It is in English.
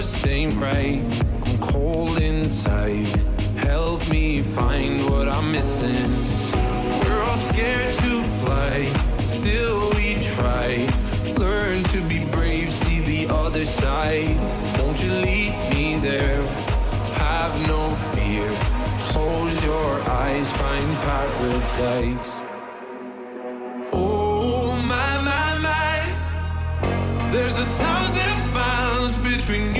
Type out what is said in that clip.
just ain't right. I'm cold inside. Help me find what I'm missing. We're all scared to fly, still we try. Learn to be brave, see the other side. Won't you lead me there? Have no fear. Close your eyes, find paradise. Oh my my my. There's a thousand miles between you